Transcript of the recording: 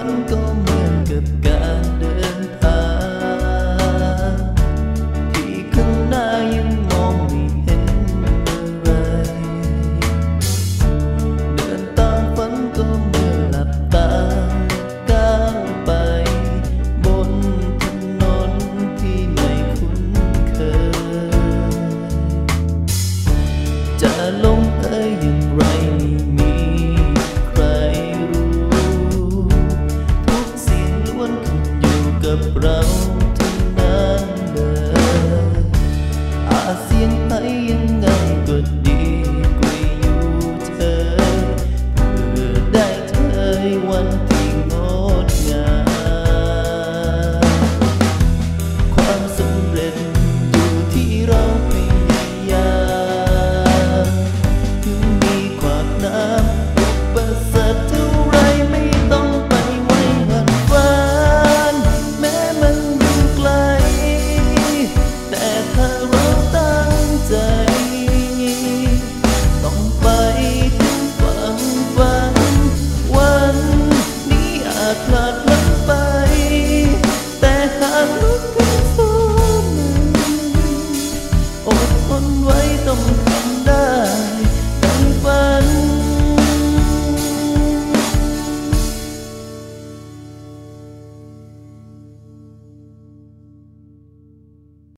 วนก็เหมือนกับการเดินทางที่ข้างหน้ายังมองไม่เห็นอะไร เดินตามฝันก็เหมือนหลับตาก้าวไปบนถนนที่ไม่คุ้นเคยจะ down าจพลาดลังไป แต่หากรักกันสองหนึ่งอดทนไว้ต้องทำได้